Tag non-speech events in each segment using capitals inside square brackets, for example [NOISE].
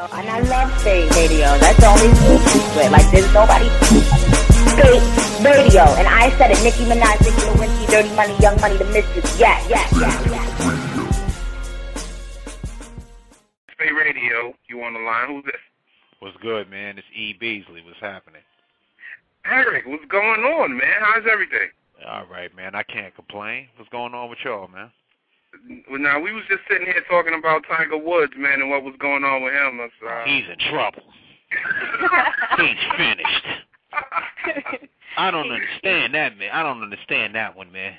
Uh, and I love Spate Radio. That's the only split. Like, there's nobody Spate Radio. And I said it. Nicki Minaj, Nicki Lewinsky, Dirty Money, Young Money, The Mistress. Yeah, yeah, yeah, yeah. Spate Radio, you on the line? Who's this? What's good, man? It's E. Beasley. What's happening? Eric, what's going on, man? How's everything? All right, man. I can't complain. What's going on with y'all, man? Well, now we was just sitting here talking about Tiger Woods, man, and what was going on with him. That's, uh... He's in trouble. [LAUGHS] He's finished. I don't understand that, man. I don't understand that one, man.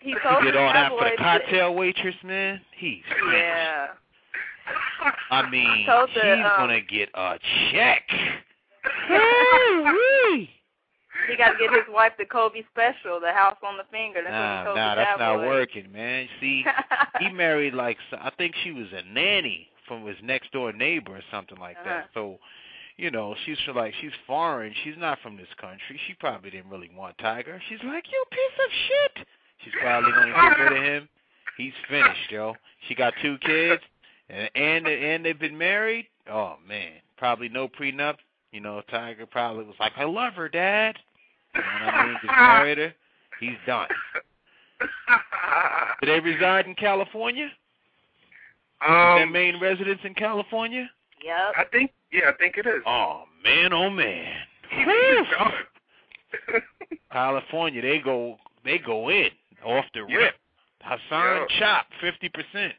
He told did all that for the cocktail waitress, man. He's finished. Yeah. I mean, told the, he's um, gonna get a check. [LAUGHS] He got to get his wife the Kobe special, the house on the finger. That's Nah, told nah, that's not tabloids. working, man. See, he [LAUGHS] married like I think she was a nanny from his next door neighbor or something like Uh-huh. that. So, you know, she's like she's foreign. She's not from this country. She probably didn't really want Tiger. She's like, you piece of shit. She's probably gonna get rid of him. He's finished, yo. She got two kids, and and and they've been married. Oh man, probably no prenup. You know, Tiger probably was like, I love her, Dad. You know what I mean? Just married her. He's done. Do they reside in California? Is their um, main residence in California? Yep. I think, yeah, I think it is. Oh man, oh man. He's Whew. [LAUGHS] California, they go they go in off the Yeah. rip. Hassan Yeah. Chop, fifty percent.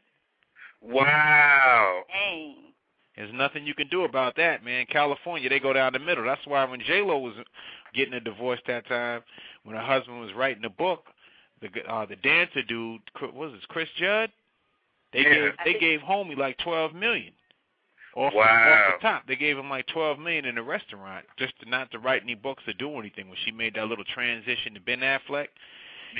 wow. Dang. There's nothing you can do about that, man. California, they go down the middle. That's why when J Lo was getting a divorce that time, when her husband was writing the book, the uh, the dancer dude, what was this Chris Judd? They Yeah. gave they gave Homie like twelve million. Off, the, Wow. off the top, they gave him like twelve million in the restaurant just to not to write any books or do anything. When she made that little transition to Ben Affleck,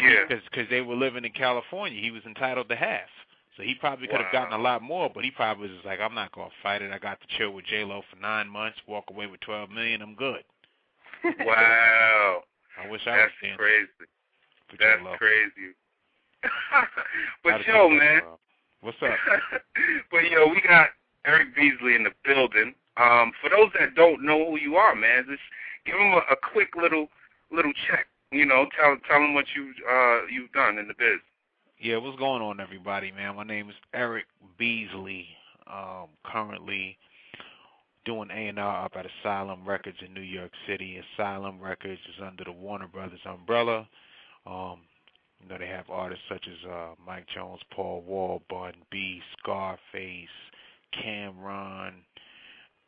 Yeah. because they were living in California, he was entitled to half. So he probably could have Wow. gotten a lot more, but he probably was just like, I'm not gonna fight it. I got to chill with J Lo for nine months, walk away with twelve million. I'm good. Wow. I wish I That's was crazy. That's crazy. [LAUGHS] but yo, man. what's up? [LAUGHS] but yo, we got Eric Beasley in the building. Um, for those that don't know who you are, man, just give him a, a quick little little check. You know, tell tell him what you uh you've done in the biz. Yeah, what's going on, everybody, man? My name is Eric Beasley. Um, currently doing A&R up at Asylum Records in New York City. Asylum Records is under the Warner Brothers umbrella. Um, you know, they have artists such as uh, Mike Jones, Paul Wall, Bun B, Scarface, Cam'ron,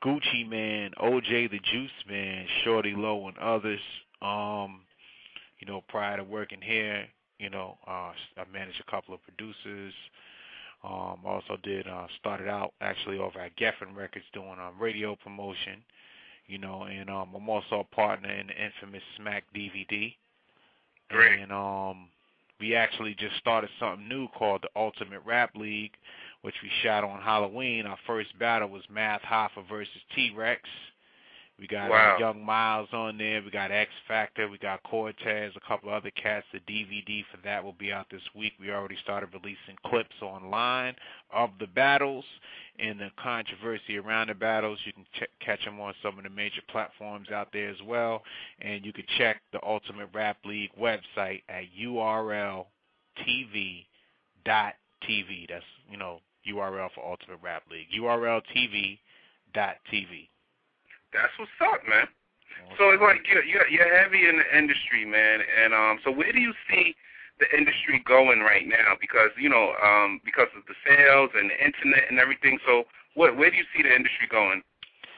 Gucci Mane, OJ the Juice Man, Shawty Lo, and others. Um, you know, prior to working here, you know, uh, I managed a couple of producers. Um, also did uh, started out actually over at Geffen Records doing um, radio promotion. You know, and um, I'm also a partner in the infamous Smack DVD. Great. And um, we actually just started something new called the Ultimate Rap League, which we shot on Halloween. Our first battle was Math Hoffa versus T Rex. We got Wow. uh, Young Miles on there. We got X Factor. We got Cortez. A couple other cats. The DVD for that will be out this week. We already started releasing clips online of the battles and the controversy around the battles. You can ch- catch them on some of the major platforms out there as well. And you can check the Ultimate Rap League website at urltv.tv. That's, you know, URL for Ultimate Rap League. urltv.tv. That's what's up, man. So it's like you're you're, you're heavy in the industry, man. And um, so where do you see the industry going right now? Because you know, um, because of the sales and the internet and everything. So what where do you see the industry going?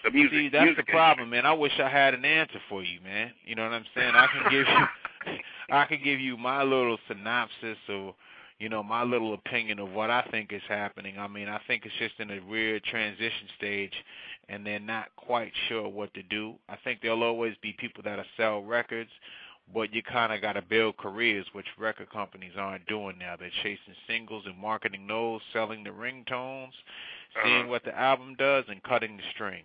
The music. See, that's music the problem, man. I wish I had an answer for you, man. You know what I'm saying? I can give you, [LAUGHS] I can give you my little synopsis or, you know, my little opinion of what I think is happening. I mean, I think it's just in a weird transition stage, and they're not quite sure what to do. I think there'll always be people that'll sell records, but you kind of got to build careers, which record companies aren't doing now. They're chasing singles and marketing those, selling the ringtones, seeing Uh-huh. what the album does, and cutting the string.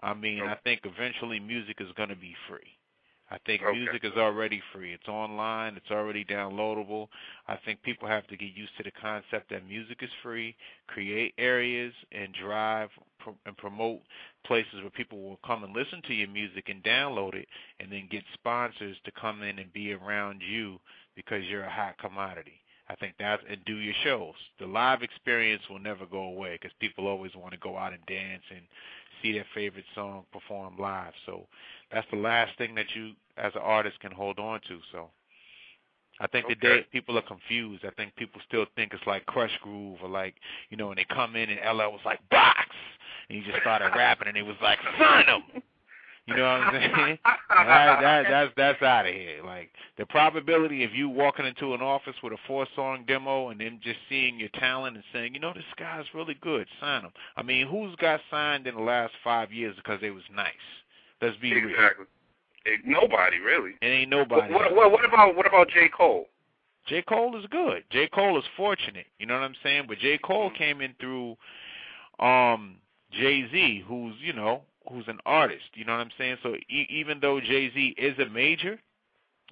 I mean. I think eventually music is going to be free. I think Okay. music is already free. It's online. It's already downloadable. I think people have to get used to the concept that music is free. Create areas and drive pro- and promote places where people will come and listen to your music and download it, and then get sponsors to come in and be around you because you're a hot commodity. I think that's and do your shows. The live experience will never go away because people always want to go out and dance and see their favorite song performed live. So that's the last thing that you, as an artist, can hold on to. So I think Okay. today people are confused. I think people still think it's like Krush Groove or like you know, when they come in and LL was like box, and he just started rapping and it was like sign him. You know what I'm saying? [LAUGHS] that, that, that's that's out of here. Like the probability of you walking into an office with a four song demo and them just seeing your talent and saying, you know, this guy's really good, sign him. I mean, who's got signed in the last five years because they was nice? Let's be real. exactly. Nobody really. It ain't nobody. what, what, what about what about J Cole? J. Cole is good. J. Cole is fortunate. You know what I'm saying? But J. Cole Mhm. came in through um Jay Z, who's you know who's an artist. You know what I'm saying? So e- even though Jay Z is a major,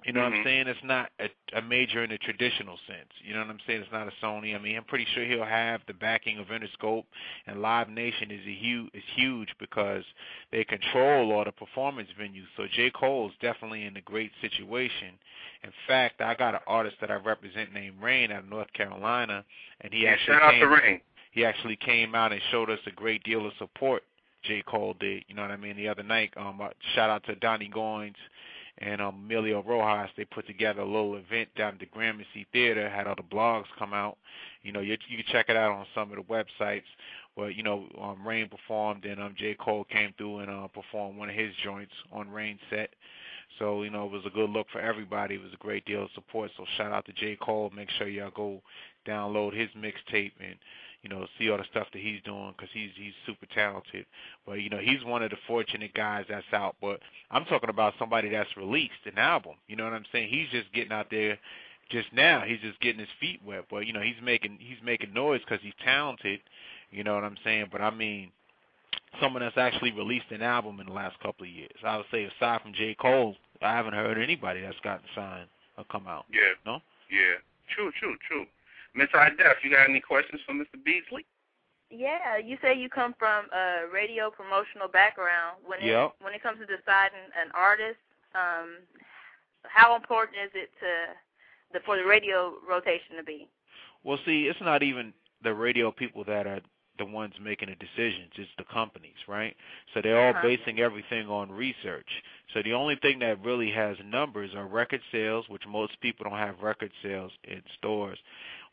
you know what I'm Mhm. saying? It's not a, a major in the traditional sense. You know what I'm saying? It's not a Sony. I mean, I'm pretty sure he'll have the backing of Interscope and Live Nation is a huge is huge because they control all the performance venues. So J. Cole's definitely in a great situation. In fact, I got an artist that I represent named Rain out of North Carolina, and he Yeah, actually shout out came, to Rain. he actually came out and showed us a great deal of support. J. Cole did, you know what I mean? The other night, um, uh, shout out to Donny Goines and um, Emilio Rojas. They put together a little event down at the Gramercy Theater. Had all the blogs come out. You know, you, you can check it out on some of the websites. But you know, um, Rain performed, and um, J. Cole came through and uh, performed one of his joints on Rain set. So you know, it was a good look for everybody. It was a great deal of support. So shout out to J. Cole. Make sure y'all go download his mixtape and you know see all the stuff that he's doing because he's he's super talented. But you know, he's one of the fortunate guys that's out. But I'm talking about somebody that's released an album. You know what I'm saying? He's just getting out there just now. He's just getting his feet wet. But you know, he's making he's making noise because he's talented. You know what I'm saying? But I mean, someone that's actually released an album in the last couple of years. I would say aside from J. Cole, I haven't heard anybody that's gotten signed or come out. Yeah. No? Yeah. True, true, true. Miss High Def, you got any questions for Mr. Beasley? Yeah, you say you come from a radio promotional background. When it Yep. when it comes to deciding an artist, um, how important is it to the for the radio rotation to be? Well, see, it's not even the radio people that are the ones making the decisions. It's the companies, right? So they're all Uh-huh. basing everything on research. So the only thing that really has numbers are record sales, which most people don't have record sales in stores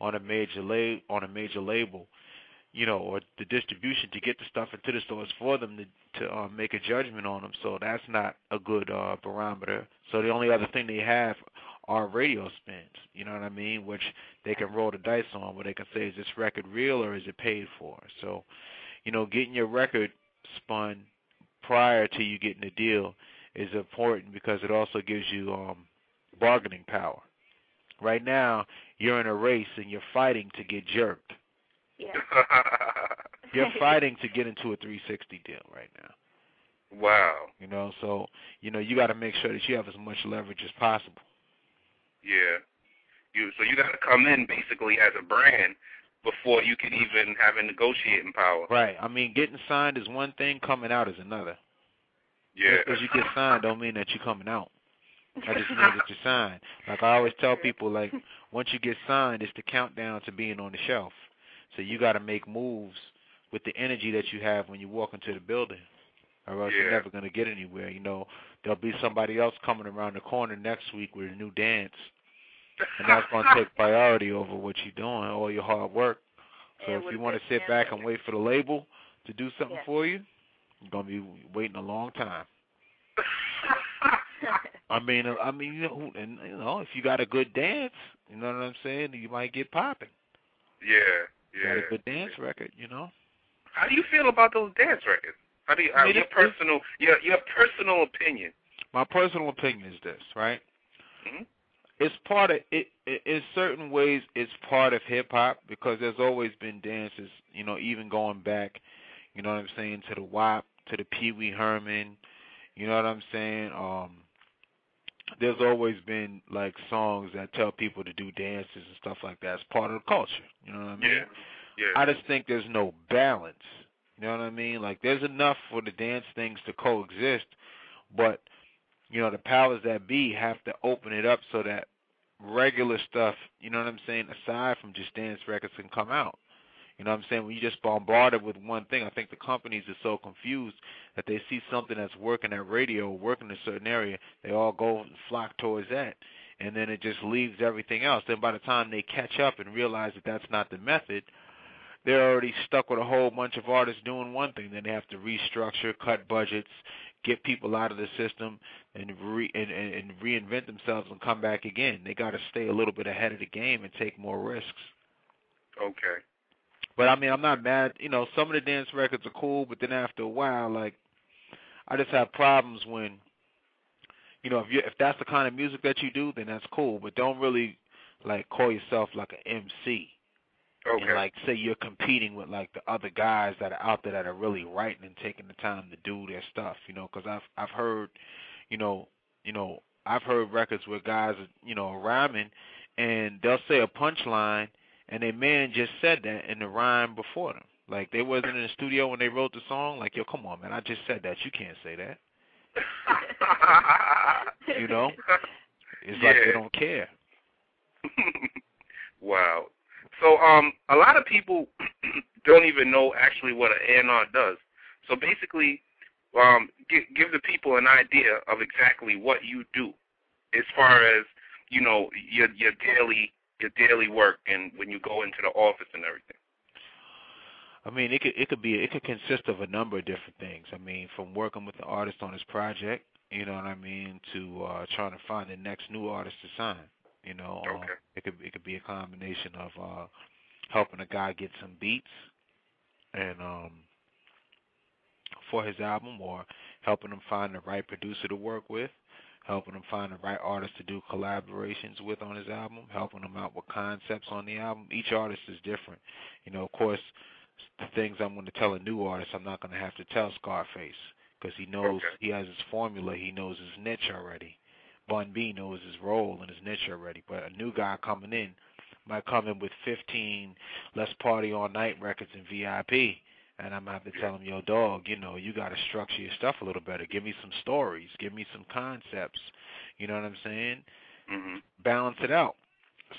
on a major la- on a major label, you know, or the distribution to get the stuff into the stores for them to to uh, make a judgment on them. So that's not a good uh, barometer. So the only other thing they have are radio spins. You know what I mean? Which they can roll the dice on, where they can say, is this record real or is it paid for? So, you know, getting your record spun prior to you getting the deal is important because it also gives you um, bargaining power. Right now, you're in a race and you're fighting to get jerked. Yeah. [LAUGHS] You're fighting to get into a 360 deal right now. wow. You know, so you know you got to make sure that you have as much leverage as possible. Yeah. You so you got to come in basically as a brand before you can even have a negotiating power. Right. I mean, getting signed is one thing, coming out is another. Yeah. Just because you get signed don't mean that you're coming out. I just know that you're signed. Like I always tell people, like once you get signed, it's the countdown to being on the shelf. So you got to make moves with the energy that you have when you walk into the building, or else Yeah. you're never going to get anywhere. You know, there'll be somebody else coming around the corner next week with a new dance, and that's going to take [LAUGHS] priority over what you're doing, all your hard work. So if you want to sit back and wait for the label to do something Yeah. for you, you're going to be waiting a long time. I mean, I mean, you know, and you know, if you got a good dance, you know what I'm saying, you might get popping. yeah. Got Yeah. a good dance record, you know. How do you feel about those dance records? How do you, I uh, mean, your personal your your personal opinion? My personal opinion is this, right? Mhm. It's part of it, it. In certain ways, it's part of hip hop because there's always been dances, you know, even going back, you know what I'm saying, to the Wop, to the Pee Wee Herman, you know what I'm saying, um, there's always been like songs that tell people to do dances and stuff like that. It's part of the culture. You know what I mean? Yeah. Yeah. I just think there's no balance. You know what I mean? Like there's enough for the dance things to coexist, but you know the powers that be have to open it up so that regular stuff, you know what I'm saying, aside from just dance records can come out. You know what I'm saying? When you just bombarded with one thing, I think the companies are so confused that they see something that's working at radio, working in a certain area, they all go and flock towards that. And then it just leaves everything else. Then by the time they catch up and realize that that's not the method, they're already stuck with a whole bunch of artists doing one thing. Then they have to restructure, cut budgets, get people out of the system, and re and, and, and reinvent themselves and come back again. They got to stay a little bit ahead of the game and take more risks. Okay. But I mean, I'm not mad. You know, some of the dance records are cool, but then after a while, like, I just have problems when, you know, if you if that's the kind of music that you do, then that's cool. But don't really like call yourself like an MC. Okay. And like say you're competing with like the other guys that are out there that are really writing and taking the time to do their stuff, you know, because I've I've heard, you know, you know, I've heard records where guys, you know, are rhyming, and they'll say a punchline, and a man just said that in the rhyme before them. Like they wasn't in the studio when they wrote the song. Like yo, come on, man, I just said that. You can't say that. [LAUGHS] You know, it's like they don't care. [LAUGHS] wow. So um a lot of people [CLEARS THROAT] don't even know actually what an A&R does. So basically um give give the people an idea of exactly what you do as far as you know your your daily your daily work and when you go into the office and everything. I mean, it could it could be it could consist of a number of different things. I mean, from working with the artist on his project, you know what I mean, to uh trying to find the next new artist to sign. You know, um, Okay. it could it could be a combination of uh helping a guy get some beats and um for his album or helping him find the right producer to work with, helping him find the right artist to do collaborations with on his album, helping him out with concepts on the album. Each artist is different. You know, of course, the things I'm going to tell a new artist, I'm not going to have to tell Scarface because he knows Okay. he has his formula, he knows his niche already. Bun B knows his role and his niche already, but a new guy coming in might come in with 15 Let's Party All Night records and VIP, and I'm to have to tell him, yo, dog, you know, you got to structure your stuff a little better. Give me some stories. Give me some concepts. You know what I'm saying? Mhm. balance it out.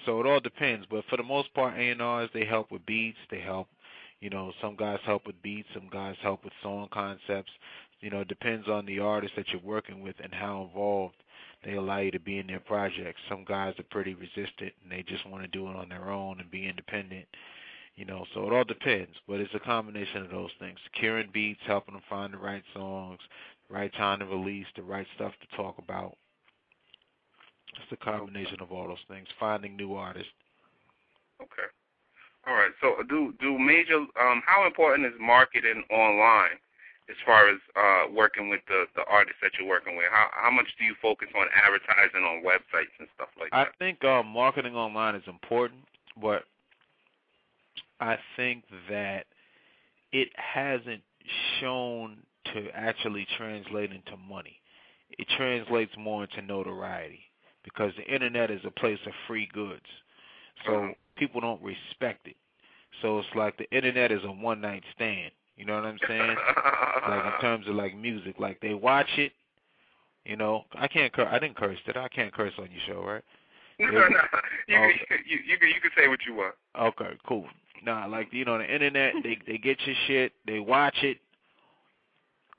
So it all depends, but for the most part, A and R's they help with beats. They help, you know, some guys help with beats, some guys help with song concepts. You know, it depends on the artist that you're working with and how involved they allow you to be in their projects. Some guys are pretty resistant and they just want to do it on their own and be independent. You know, so it all depends, but it's a combination of those things. Securing beats, helping them find the right songs, the right time to release, the right stuff to talk about. It's a combination of all those things. Finding new artists. Okay. All right. So do do major um how important is marketing online as far as uh working with the the artists that you're working with? How how much do you focus on advertising on websites and stuff like that? I think uh, marketing online is important, but I think that it hasn't shown to actually translate into money. It translates more into notoriety because the internet is a place of free goods. So Mhm. people don't respect it. So it's like the internet is a one night stand. You know what I'm saying? like in terms of like music, like they watch it. You know, I can't. Cur- I didn't curse. Did I? I can't curse on your show, right? [LAUGHS] no, no. You, Okay. you you can you can say what you want. Okay, cool. Nah, like you know, the internet, they they get your shit, they watch it.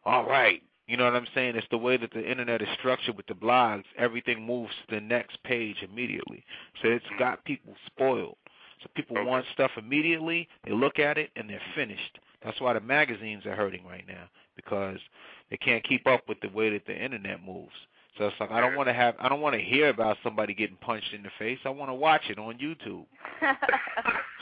All right, you know what I'm saying? It's the way that the internet is structured with the blogs. Everything moves to the next page immediately, so it's mm-hmm. got people spoiled. So people Okay. want stuff immediately. They look at it and they're finished. That's why the magazines are hurting right now because they can't keep up with the way that the internet moves. So it's like I don't want to have, I don't want to hear about somebody getting punched in the face. I want to watch it on YouTube. [LAUGHS]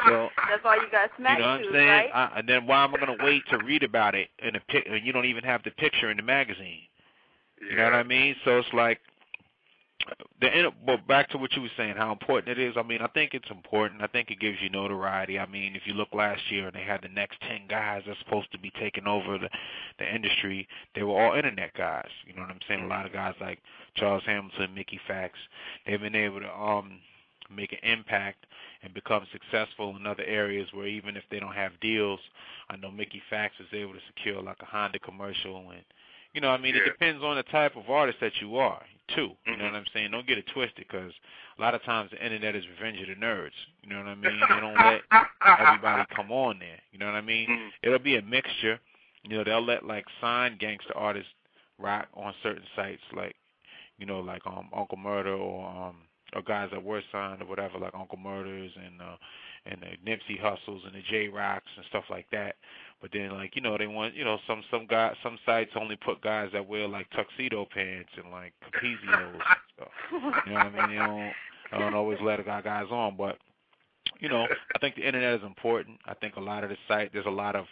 So That's why you got smack you know what I'm saying? right? I, and then why am I going to wait to read about it in a pic? And you don't even have the picture in the magazine. You know what I mean? So it's like the but back to what you were saying, how important it is. I mean, I think it's important. I think it gives you notoriety. I mean, if you look last year and they had the next ten guys that's supposed to be taking over the the industry, they were all internet guys. You know what I'm saying? A lot of guys like Charles Hamilton, Mickey Factz, they've been able to um make an impact and become successful in other areas where even if they don't have deals, I know Mickey Factz is able to secure like a Honda commercial and you know, I mean, yeah. it depends on the type of artist that you are, too. You mm-hmm. know what I'm saying? Don't get it twisted, because a lot of times the internet is revenge of the nerds. You know what I mean? They don't let everybody come on there. You know what I mean? Mm-hmm. It'll be a mixture. You know, they'll let like signed gangster artists rock on certain sites, like you know, like um Uncle Murder or um or guys that were signed or whatever, like Uncle Murders and uh and the Nipsey Hussles and the Jay Rocks and stuff like that. But then, like you know, they want you know some some guys some sites only put guys that wear like tuxedo pants and like capezios and stuff. You know what I mean? They don't I don't always let a guy guys on, but you know, I think the internet is important. I think a lot of the site there's a lot of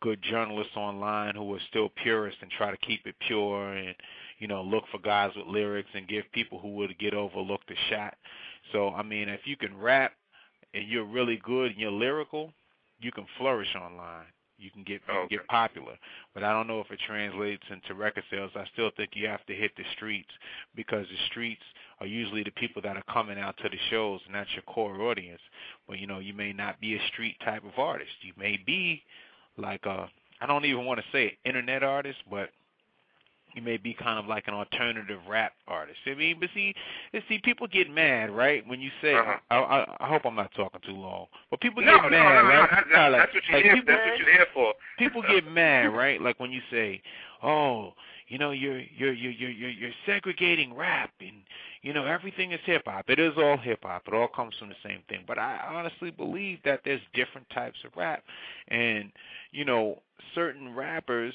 good journalists online who are still purists and try to keep it pure and you know look for guys with lyrics and give people who would get overlooked a shot. So I mean, if you can rap and you're really good and you're lyrical, you can flourish online you can get you okay. get popular. But I don't know if it translates into record sales. I still think you have to hit the streets because the streets are usually the people that are coming out to the shows, and that's your core audience. But you know, you may not be a street type of artist. You may be like a I don't even want to say internet artist, but you may be kind of like an alternative rap artist. I mean, but see, see, people get mad, right? When you say, uh-huh. I, I, I hope I'm not talking too long, but people no, get no, mad, no, right? That, like, that's what you're like people, that's what you're here for. [LAUGHS] people get mad, right? Like when you say, "Oh, you know, you're you're you're you're you're segregating rap, and you know everything is hip hop. It is all hip hop. It all comes from the same thing." But I honestly believe that there's different types of rap, and you know, certain rappers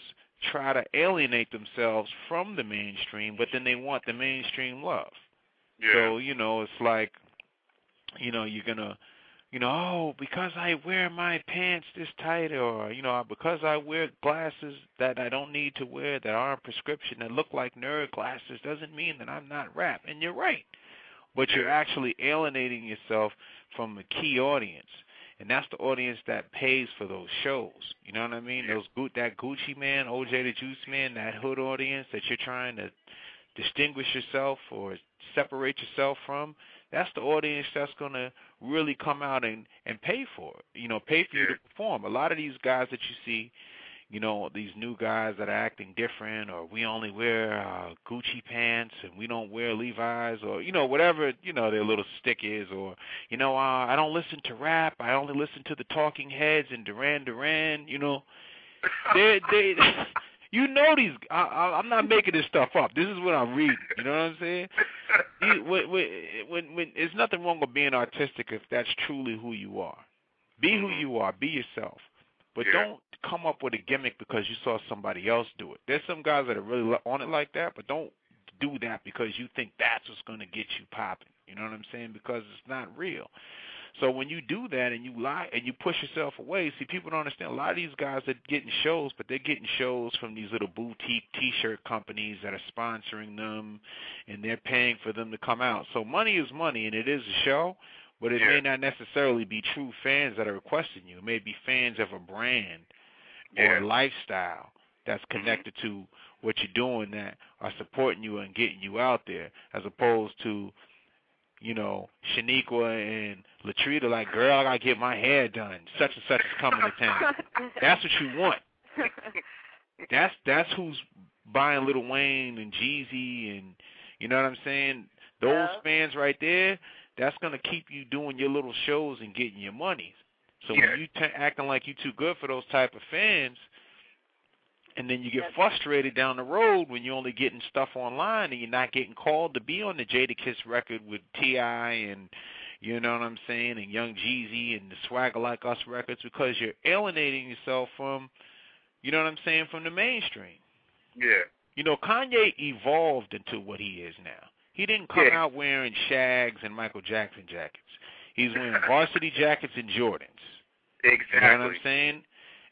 try to alienate themselves from the mainstream, but then they want the mainstream love. Yeah. So, you know, it's like, you know, you're going to, you know, oh, because I wear my pants this tight or, you know, because I wear glasses that I don't need to wear that aren't prescription that look like nerd glasses doesn't mean that I'm not rap. And you're right. But you're actually alienating yourself from a key audience and that's the audience that pays for those shows. You know what I mean? Those that Gucci Mane, OJ the Juice Man, that hood audience that you're trying to distinguish yourself or separate yourself from. That's the audience that's gonna really come out and and pay for it. You know, pay for you to perform. A lot of these guys that you see you know, these new guys that are acting different, or we only wear uh, Gucci pants and we don't wear Levi's, or you know, whatever you know their little stick is, or you know, uh, I don't listen to rap. I only listen to the Talking Heads and Duran Duran. You know, they they. [LAUGHS] You know these. I, I, I'm not making this stuff up. This is what I'm reading. You know what I'm saying? You, [LAUGHS] when, when, when, there's nothing wrong with being artistic if that's truly who you are. Be who you are. Be yourself. But yeah. don't come up with a gimmick because you saw somebody else do it. There's some guys that are really on it like that, but don't do that because you think that's what's going to get you popping. You know what I'm saying? Because it's not real. So when you do that and you lie and you push yourself away, see people don't understand. A lot of these guys are getting shows, but they're getting shows from these little boutique T-shirt companies that are sponsoring them, and they're paying for them to come out. So money is money, and it is a show but it yeah. may not necessarily be true fans that are requesting you. It may be fans of a brand yeah. or a lifestyle that's connected mm-hmm. to what you're doing that are supporting you and getting you out there, as opposed to, you know, Shaniqua and Latrina like, girl, I gotta get my hair done. Such and such is [LAUGHS] coming to town. that's what you want. [LAUGHS] That's that's who's buying Little Wayne and Jeezy and you know what I'm saying. Those yeah. fans right there, that's going to keep you doing your little shows and getting your monies. So yeah. when you t- acting like you too good for those type of fans, and then you get frustrated down the road when you're only getting stuff online and you're not getting called to be on the Jadakiss record with T.I. and you know what I'm saying, and Young Jeezy and the Swagger Like Us records because you're alienating yourself from, you know what I'm saying, from the mainstream. Yeah. You know, Kanye evolved into what he is now. He didn't come yeah. out wearing shags and Michael Jackson jackets. He's wearing varsity jackets and Jordans. Exactly. You know what I'm saying?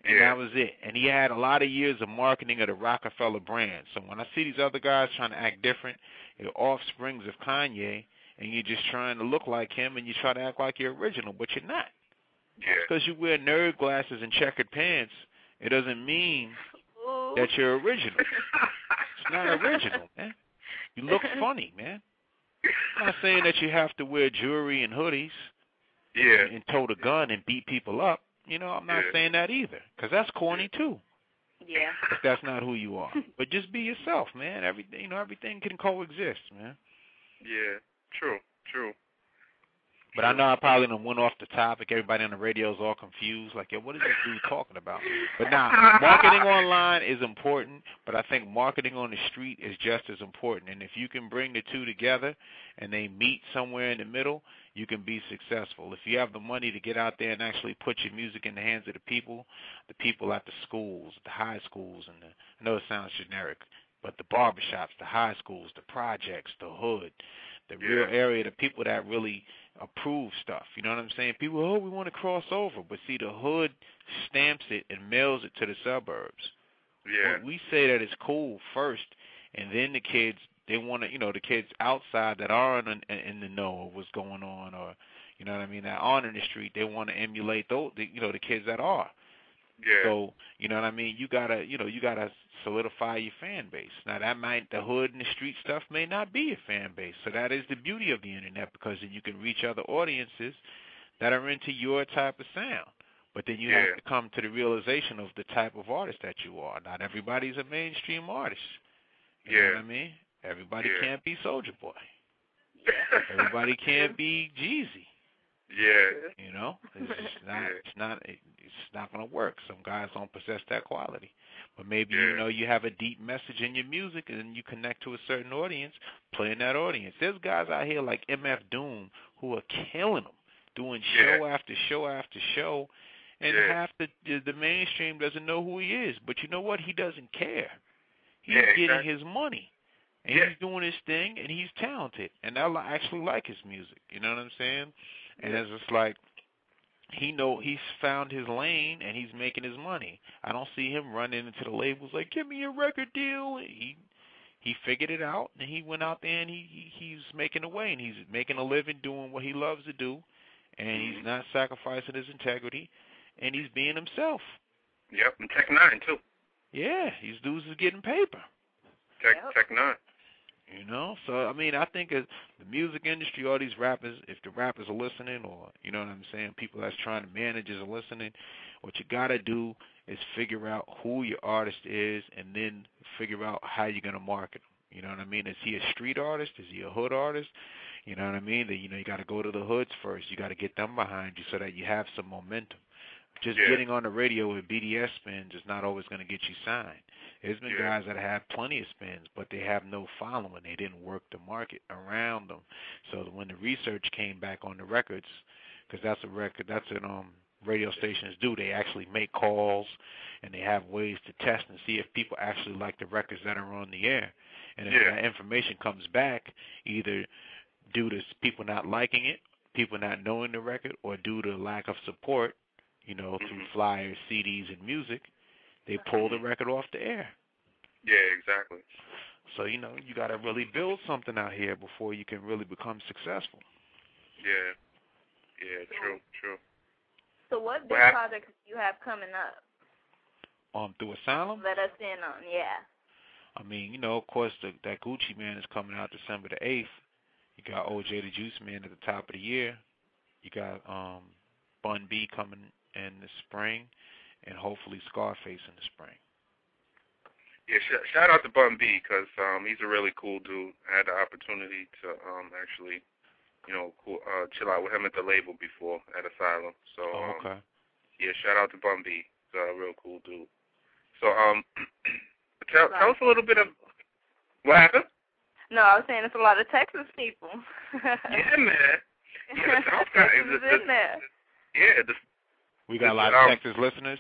and Yeah. that was it. And he had a lot of years of marketing of the Rockefeller brand. So when I see these other guys trying to act different, they're offsprings of Kanye, and you're just trying to look like him, and you try to act like you're original, but you're not. Yeah. Because you wear nerd glasses and checkered pants, it doesn't mean Ooh. that you're original. It's not original, [LAUGHS] man. You look funny, man. I'm not saying that you have to wear jewelry and hoodies Yeah. and, and tote a gun and beat people up. You know, I'm not Yeah. saying that either, because that's corny too. Yeah. If that's not who you are, but just be yourself, man. Everything, you know, everything can coexist, man. Yeah. True. True. But I know I probably done went off the topic. Everybody on the radio is all confused. Like, yo, what is this dude talking about? But now, marketing online is important, but I think marketing on the street is just as important. And if you can bring the two together and they meet somewhere in the middle, you can be successful. If you have the money to get out there and actually put your music in the hands of the people, the people at the schools, the high schools, and the, I know it sounds generic, but the barbershops, the high schools, the projects, the hood, the real area, the people that really approve stuff. You know what I'm saying? People, oh, we want to cross over, but see, the hood stamps it and mails it to the suburbs. Yeah. We- We say that it's cool first, and then the kids they want to, you know, the kids outside that aren't in, in the know of what's going on, or you know what I mean, that aren't in the street, they want to emulate those, the, you know, the kids that are. Yeah. So you know what I mean. You gotta, you know, you gotta solidify your fan base. Now that might the hood and the street stuff may not be your fan base. So that is the beauty of the internet because then you can reach other audiences that are into your type of sound. But then you Yeah. have to come to the realization of the type of artist that you are. Not everybody's a mainstream artist. You know Yeah. what I mean? Everybody Yeah. can't be Soulja Boy. [LAUGHS] Everybody can't be Jeezy. yeah. You know, it's just not. It's not. It's not going to work. Some guys don't possess that quality. But maybe Yeah. you know you have a deep message in your music, and you connect to a certain audience, playing that audience. There's guys out here like MF Doom who are killing them, doing show after show after show, and Yeah. half the the mainstream doesn't know who he is. But you know what? He doesn't care. He's Yeah, getting exactly. his money. And Yeah. he's doing his thing, and he's talented, and I actually like his music. You know what I'm saying? And Yeah. it's just like he know he's found his lane and he's making his money. I don't see him running into the labels like, "Give me a record deal." He he figured it out and he went out there and he, he he's making a way and he's making a living doing what he loves to do, and he's Mhm. not sacrificing his integrity, and he's being himself. Yep. And Tech N9ne too. Yeah, these dudes is getting paper. Tech Yep. Tech N9ne. You know, so I mean, I think as the music industry, all these rappers, if the rappers are listening, or you know what I'm saying, people that's trying to manage is listening, what you gotta do is figure out who your artist is, and then figure out how you're gonna market him. You know what I mean? Is he a street artist? Is he a hood artist? You know what I mean? That you know you got to go to the hoods first. You got to get them behind you so that you have some momentum. Just Yeah. getting on the radio with BDS spins is not always going to get you signed. There's been Yeah. guys that have plenty of spins, but they have no following. They didn't work the market around them. So when the research came back on the records, because that's a record, that's an um radio stations do. They actually make calls and they have ways to test and see if people actually like the records that are on the air. And if Yeah. that information comes back, either due to people not liking it, people not knowing the record, or due to lack of support, you know, through Mhm. flyers, CDs, and music, they pull the record off the air. Yeah. Exactly. So you know, you got to really build something out here before you can really become successful. Yeah. Yeah. True. True. So what big What hap- projects do you have coming up? Um, through Asylum, Let us in on. Yeah. I mean, you know, of course, the, that Gucci Mane is coming out December the eighth. You got OJ the Juice Man at the top of the year. You got um Bun B coming in the spring, and hopefully Scarface in the spring. Yeah, sh- shout out to Bun B because um, he's a really cool dude. I had the opportunity to um, actually, you know, cool, uh, chill out with him at the label before at Asylum. So Oh, um, yeah, shout out to Bun B. He's a real cool dude. So um, [CLEARS THROAT] tell tell us a little bit of what happened. No, I was saying it's a lot of Texas people. yeah, man. Yeah, the South [LAUGHS] guy is Texas is the- in. Yeah, the, We got a lot Um, of Texas listeners.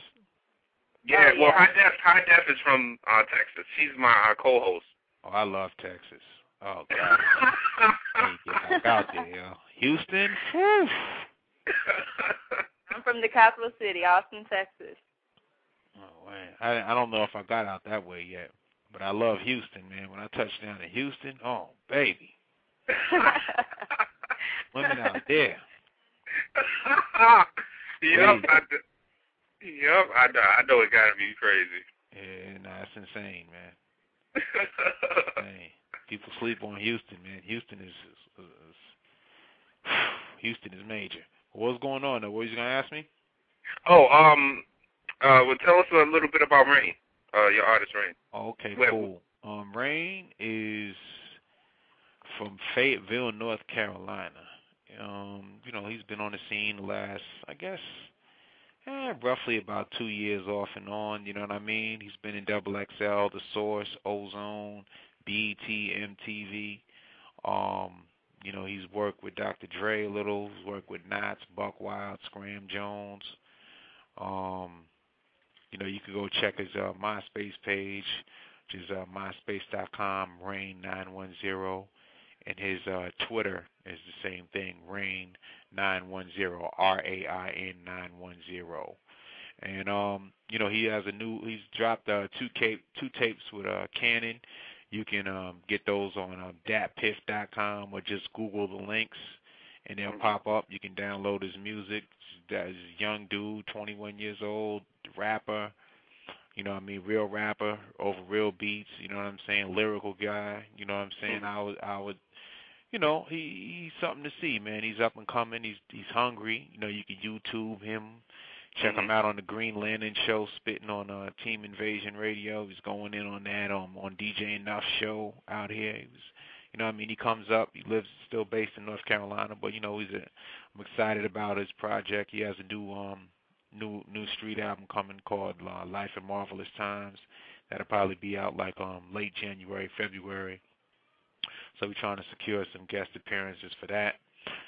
yeah. Oh, Well, yeah. High Def High Def is from uh, Texas. She's my uh, co-host. Oh, I love Texas. Oh God, [LAUGHS] hey, get back out there. Houston. Whew. I'm from the capital city, Austin, Texas. Oh man, I I don't know if I got out that way yet, but I love Houston, man. When I touch down in Houston, oh baby, [LAUGHS] women out there. [LAUGHS] yep, I do. Yep, I know. I know it gotta be crazy. Yeah, nah, it's insane, man. insane. People sleep on Houston, man. Houston is, is, is [SIGHS] Houston is major. What's going on though? What are you gonna ask me? Oh, um, uh, well, tell us a little bit about Rain, uh, your artist Rain. Okay, Where- cool. Um, Rain is from Fayetteville, North Carolina. Um, you know, he's been on the scene the last, I guess, eh, roughly about two years off and on. You know what I mean? He's been in Double XL, The Source, Ozone, BET, MTV. Um, you know, he's worked with Dr. Dre a little. He's worked with Nottz, Buck Wild, Scram Jones. Um, you know, you can go check his uh, MySpace page, which is uh, myspace.com, rain910. And his uh, Twitter is the same thing, rain910, R-A-I-N 910. And um, you know, he has a new. He's dropped uh, two cape, two tapes with uh, Canon. You can um, get those on um, datpiff.com or just Google the links, and they'll pop up. You can download his music. That is a young dude, 21 years old, rapper. You know what I mean? Real rapper over real beats. You know what I'm saying? Lyrical guy. You know what I'm saying? I would, I would, you know, he he's something to see, man. He's up and coming. He's he's hungry. You know, you can YouTube him. Check him out on the Green Lantern show, spitting on uh, Team Invasion Radio. He's going in on that um, on DJ Enuff show out here. He was, you know, what I mean, he comes up. He lives still based in North Carolina, but you know, he's a. I'm excited about his project. He has a new um new new street album coming called uh, Life in Marvelous Times. That'll probably be out like um late January, February. So we're trying to secure some guest appearances for that.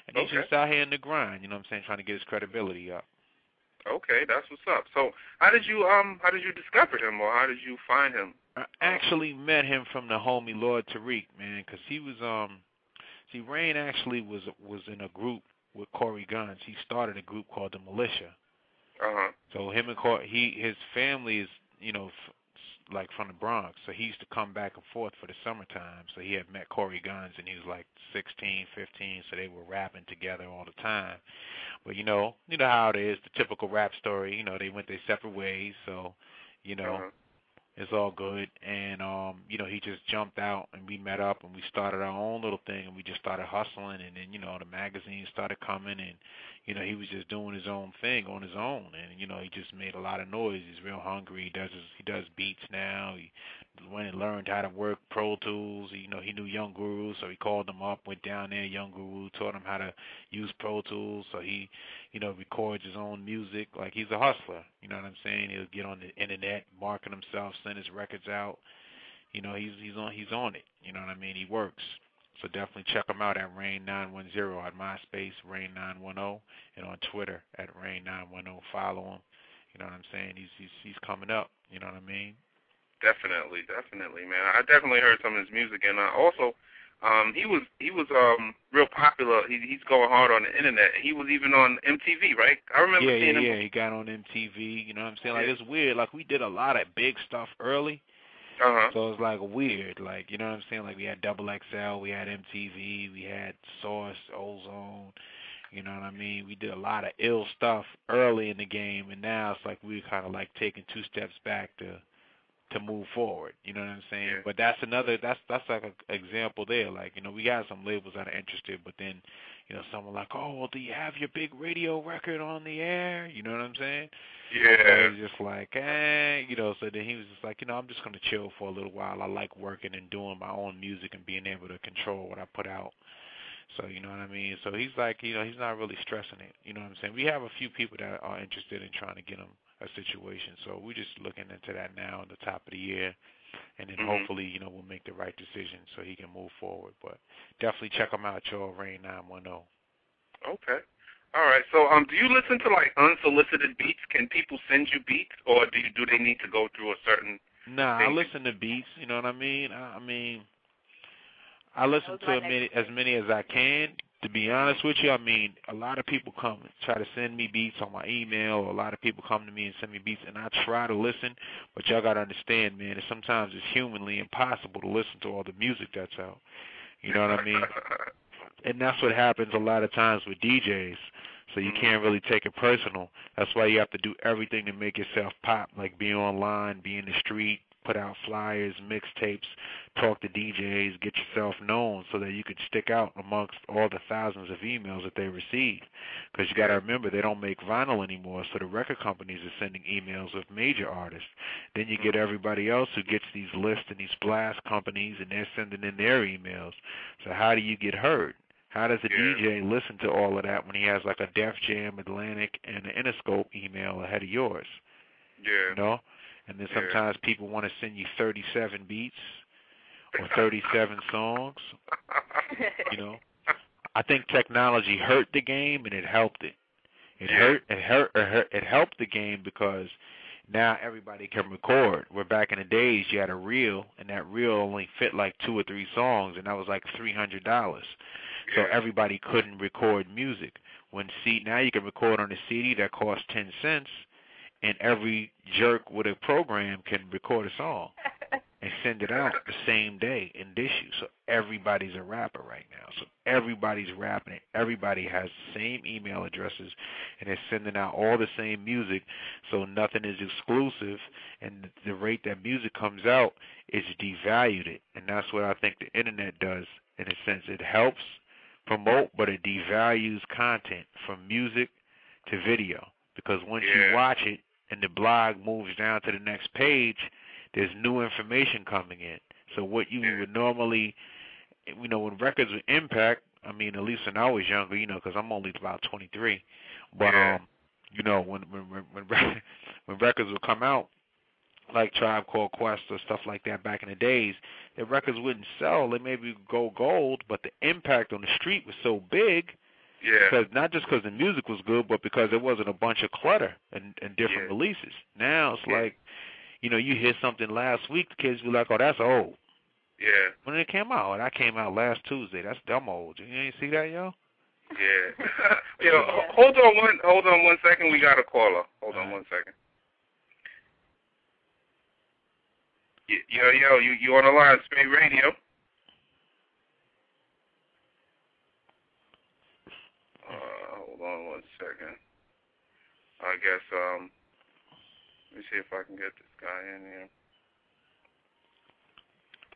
And he's Okay. just out here in the grind, you know what I'm saying, trying to get his credibility up. Okay, that's what's up. So, how did you um how did you discover him, or how did you find him? I actually met him from the homie Lord Tariq, man, because he was um see Rain actually was was in a group with Cory Gunz. He started a group called the Militia. Uh huh. So him and Cory, he his family is you know like from the Bronx, so he used to come back and forth for the summertime. So he had met Cory Gunz, and he was like 16, 15, so they were rapping together all the time. But you know, you know how it is, the typical rap story. You know, they went their separate ways, so you know. Uh-huh. It's all good, and um, you know, he just jumped out, and we met up, and we started our own little thing, and we just started hustling, and then you know, the magazines started coming, and you know, he was just doing his own thing on his own, and you know, he just made a lot of noise. He's real hungry. He does his, he does beats now. He went and learned how to work Pro Tools. You know, he knew Young Guru, so he called him up, went down there. Young Guru taught him how to use Pro Tools, so he, you know, records his own music. Like he's a hustler. You know what I'm saying? He'll get on the internet, market himself, send his records out. You know, he's he's on he's on it. You know what I mean? He works. So definitely check him out at Rain910 on MySpace, Rain910, and on Twitter at Rain910. Follow him. You know what I'm saying? He's he's he's coming up. You know what I mean? Definitely, definitely, man. I definitely heard some of his music, and uh, also, um, he was he was um real popular. He, he's going hard on the internet. He was even on MTV, right? I remember yeah, seeing yeah, him. yeah. He got on MTV. You know what I'm saying? Like Yeah. it's weird. Like we did a lot of big stuff early. Uh huh. So it's like weird, like you know what I'm saying. Like we had Double XL, we had MTV, we had Source, Ozone. You know what I mean? We did a lot of ill stuff early in the game, and now it's like we're kind of like taking two steps back to to move forward. You know what I'm saying? Yeah. But that's another. That's that's like an example there. Like you know, we got some labels that are interested, but then you know, someone like, oh, well, do you have your big radio record on the air? You know what I'm saying? So Yeah. it's just like, eh, you know. So then he was just like, you know, I'm just gonna chill for a little while. I like working and doing my own music and being able to control what I put out. So you know what I mean. So he's like, you know, he's not really stressing it. You know what I'm saying? We have a few people that are interested in trying to get him a situation. So we're just looking into that now at the top of the year, and then Mhm. hopefully, you know, we'll make the right decision so he can move forward. But definitely check him out, y'all. Rain nine one zero. Okay. All right. So, um, do you listen to like unsolicited beats? Can people send you beats, or do you, do they need to go through a certain? Nah, I listen to beats. You know what I mean? I, I mean, I listen to my as many, as many as I can, to be honest with you, I mean, a lot of people come and try to send me beats on my email. Or A lot of people come to me and send me beats, and I try to listen. But y'all gotta understand, man, that sometimes it's humanly impossible to listen to all the music that's out. You know what I mean? [LAUGHS] and that's what happens a lot of times with DJs. So you can't really take it personal. That's why you have to do everything to make yourself pop, like be online, be in the street, put out flyers, mixtapes, talk to DJs, get yourself known so that you could stick out amongst all the thousands of emails that they receive. Because you got to remember, they don't make vinyl anymore, so the record companies are sending emails of major artists. Then you get mm-hmm. everybody else who gets these lists and these blast companies, and they're sending in their emails. So how do you get heard? How does a Yeah. DJ listen to all of that when he has like a Def Jam, Atlantic, and an Interscope email ahead of yours? Yeah. You know? And then Yeah. sometimes people want to send you 37 beats or 37 [LAUGHS] songs. [LAUGHS] You know, I think technology hurt the game and it helped it. It Yeah. hurt. It hurt. It hurt. It helped the game because now everybody can record. Where back in the days you had a reel and that reel only fit like two or three songs and that was like three hundred dollars. So everybody couldn't record music. When C now you can record on a CD that costs ten cents, and every jerk with a program can record a song and send it out the same day in issue. So everybody's a rapper right now. So everybody's rapping. Everybody has the same email addresses, and they're sending out all the same music. So nothing is exclusive, and the rate that music comes out is devalued it, and that's what I think the internet does. In a sense, it helps promote, but it devalues content from music to video because once Yeah. you watch it and the blog moves down to the next page, there's new information coming in. So what you would normally, you know, when records with impact, I mean, at least when I was younger, you know, because I'm only about 23, but um, you know, when when when when, [LAUGHS] when records would come out, like Tribe Called Quest or stuff like that back in the days, the records wouldn't sell. They maybe go gold, but the impact on the street was so big Yeah. because not just because the music was good, but because there wasn't a bunch of clutter and, and different Yeah. releases. Now it's Yeah. like, you know, you hear something last week, the kids be like, "Oh, that's old." Yeah. When it came out, that came out last Tuesday. That's dumb old. You ain't see that, yo? Yeah. [LAUGHS] Yo, ho- hold on one hold on one second. We got a caller. Hold on Alright. one second. Yo, yo, you you on the line, Spate Radio. Uh, hold on one second. I guess um let me see if I can get this guy in here.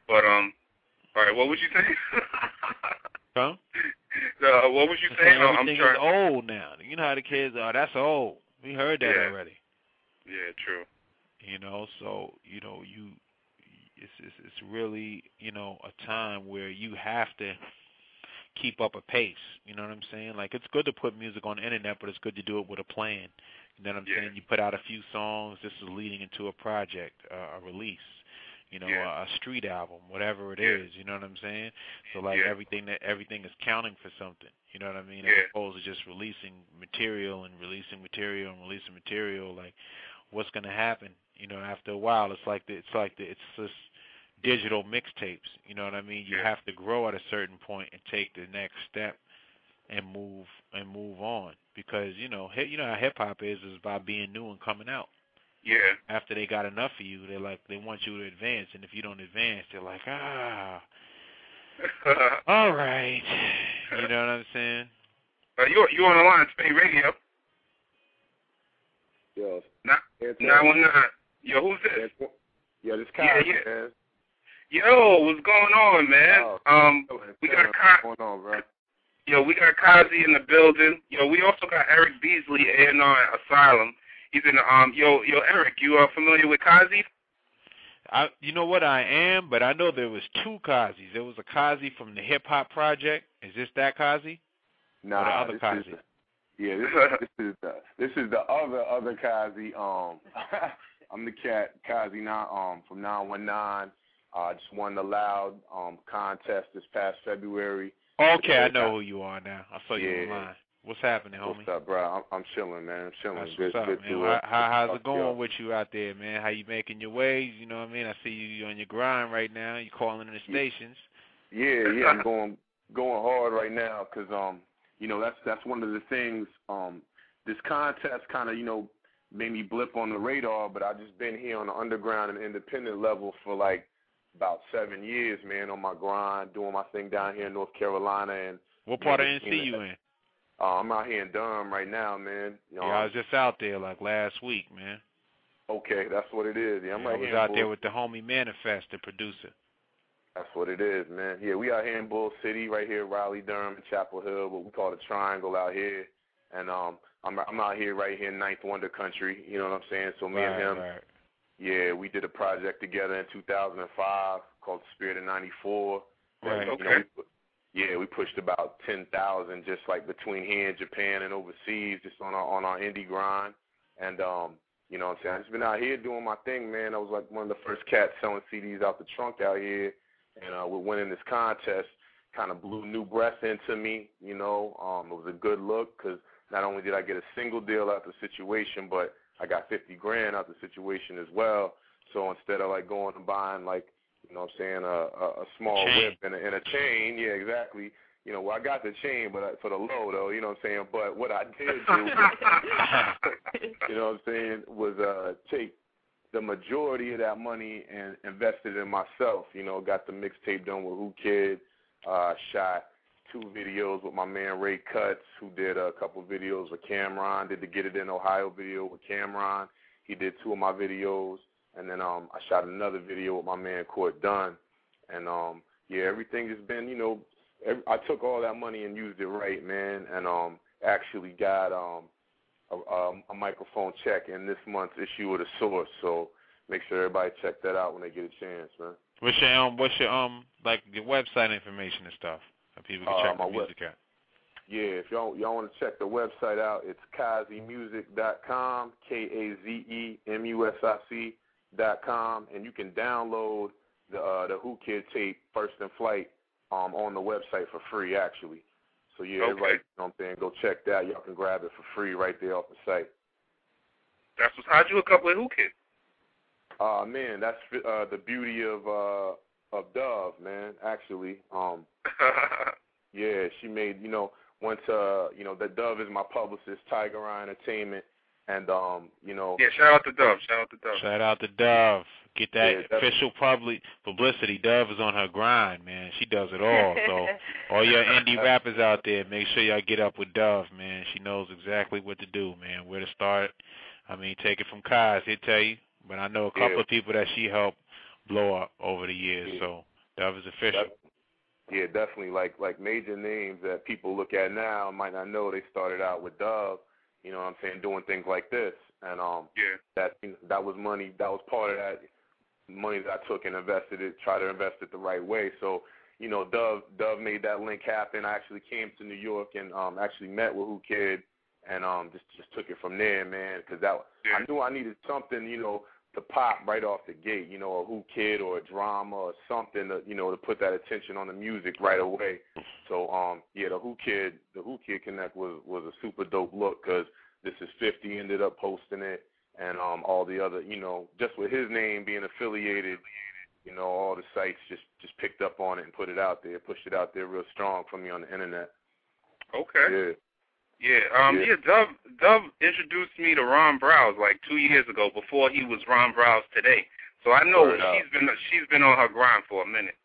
But um all right, what would you say? [LAUGHS] Huh? uh, what was you saying? Oh, I'm Everything trying. is old now. You know how the kids are. That's old. We heard that Yeah. already. Yeah, true. You know, so you know you. It's, it's it's really you know a time where you have to keep up a pace. You know what I'm saying? Like it's good to put music on the internet, but it's good to do it with a plan. You know what I'm Yeah. saying? You put out a few songs. This is leading into a project, uh, a release. You know, Yeah. a, a street album, whatever it Yeah. is. You know what I'm saying? So like Yeah. everything that everything is counting for something. You know what I mean? Yeah. As opposed to just releasing material and releasing material and releasing material. Like, what's gonna happen? You know, after a while, it's like the, it's like the, it's just digital mixtapes. You know what I mean? You Yeah. have to grow at a certain point and take the next step and move and move on because you know hip, you know how hip hop is is by being new and coming out. Yeah. After they got enough of you, they're like they want you to advance, and if you don't advance, they're like ah, [LAUGHS] all right. You know what I'm saying? uh, you you on the line, Spate Radio. Yo, Nah, it's, Nine one nine. Yo, who's this? it's, yo, this Yeah, yeah. man. Yo, what's going on, man? Oh. Um, Yo, we what's got Ka- going on, bro? yo, we got Kaze in the building. Yo, we also got Eric Beasley in on Asylum. He's in the um. Yo, yo, Eric, you are familiar with Kaze? I, you know what I am, but I know there was two Kazis. There was a Kazi from the Hip Hop Project. Is this that Kazi? Nah, or the other this Kazi? is yeah, this is this is the this is the other other Kazi. Um, [LAUGHS] I'm the cat Kaze now um from 919. Uh, just won the loud um contest this past February. Okay, I know who you are now. I saw you Yeah. online. What's happening, homie? What's up, bro? I'm, I'm chilling, man. I'm chilling. That's good, what's up, good man. to, How, uh, how, how's it going with you out there, man? How you making your ways? You know what I mean? I see you on your grind right now. You calling in the stations. Yeah, yeah, I'm [COUGHS] going going hard right now because um you know that's that's one of the things um this contest kind of you know made me blip on the radar, but I just been here on the underground and independent level for like about seven years, man, on my grind, doing my thing down here in North Carolina. And what part of NC you in? Uh, I'm out here in Durham right now, man. You know, yeah, I was just out there like last week, man. Okay, that's what it is. Yeah, I'm yeah, right I was here out Bull. there with the homie Manifest, the producer. That's what it is, man. Yeah, we out here in Bull City, right here, Raleigh, Durham, and Chapel Hill, what we call the Triangle out here. And um, I'm I'm out here right here in Ninth Wonder Country. You know what I'm saying? So me right, and him, right. Yeah, we did a project together in 2005 called Spirit of '94. Right. Okay. know, we put, yeah, we pushed about 10,000 just like between here and Japan and overseas, just on our on our indie grind. And um, you know what I'm saying? I just been out here doing my thing, man. I was like one of the first cats selling CDs out the trunk out here, and uh, we're winning this contest. Kind of blew new breath into me, you know. Um, it was a good look because not only did I get a single deal out the situation, but I got 50 grand out of the situation as well. So instead of like going and buying like, you know what I'm saying, a, a, a small Chain. whip and a, and a chain, yeah, exactly. You know, well, I got the chain, but I, for the low though, you know what I'm saying. But what I did do, [LAUGHS] you know what I'm saying, was uh take the majority of that money and invest it in myself. You know, got the mixtape done with Whoo Kid, uh, shot two videos with my man Ray Cuts, who did a couple videos with Cam'ron, did the Get It In Ohio video with Cam'ron. He did two of my videos, and then um I shot another video with my man Court Dunn, and um yeah, everything has been you know every, I took all that money and used it right, man, and um actually got um a, a, a microphone check in this month's issue of the Source, so make sure everybody check that out when they get a chance, man. What's your um? What's your um? Like your website information and stuff. So people can Uh, check my the web- out. Yeah, if y'all y'all want to check the website out, it's kazimusic.com, K A Z E M U S I C dot com, and you can download the uh, the Whoo Kid tape First in Flight um on the website for free actually. So yeah, Okay. everybody, you know what I'm saying, go check that. Y'all can grab it for free right there off the site. That's what, how'd you hook up with Whoo Kid? Uh man, that's uh the beauty of uh of Dove, man. Actually, um [LAUGHS] Yeah, she made you know once uh you know the Dove is my publicist, Tiger Eye Entertainment, and um you know yeah, shout out to Dove. Shout out to Dove. Shout out to Dove. Get that Yeah, official public publicity. Dove is on her grind, man. She does it all. So [LAUGHS] all your indie rappers out there, make sure y'all get up with Dove, man. She knows exactly what to do, man. Where to start. I mean, take it from Kaz, he'll tell you. But I know a couple Yeah. of people that she helped blow up over the years. Yeah. So Dove is official. That- yeah, definitely like like major names that people look at now might not know they started out with Dove, you know what I'm saying, doing things like this. And um Yeah. that that was money that was part of that money that I took and invested it, try to invest it the right way. So, you know, Dove Dove made that link happen. I actually came to New York and um actually met with Whoo Kid and um just just took it from there, man, cuz that Yeah. I knew I needed something, you know, to pop right off the gate, you know, a Whoo Kid or a drama or something to, you know, to put that attention on the music right away. So, um, yeah, the Whoo Kid, the Whoo Kid Connect was was a super dope look because this is 50 ended up posting it, and um, all the other, you know, just with his name being affiliated, you know, all the sites just just picked up on it and put it out there, pushed it out there real strong for me on the internet. Okay. Yeah. Yeah, um, Yeah. yeah. Dove, Dove introduced me to Ron Browz like two years ago, before he was Ron Browz today. So I know Word up. she's been she's been on her grind for a minute.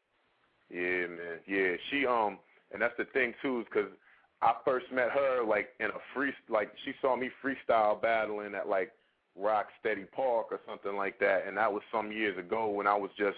Yeah, man. Yeah, she um, and that's the thing too, is because I first met her like in a free, like she saw me freestyle battling at like Rock Steady Park or something like that, and that was some years ago when I was just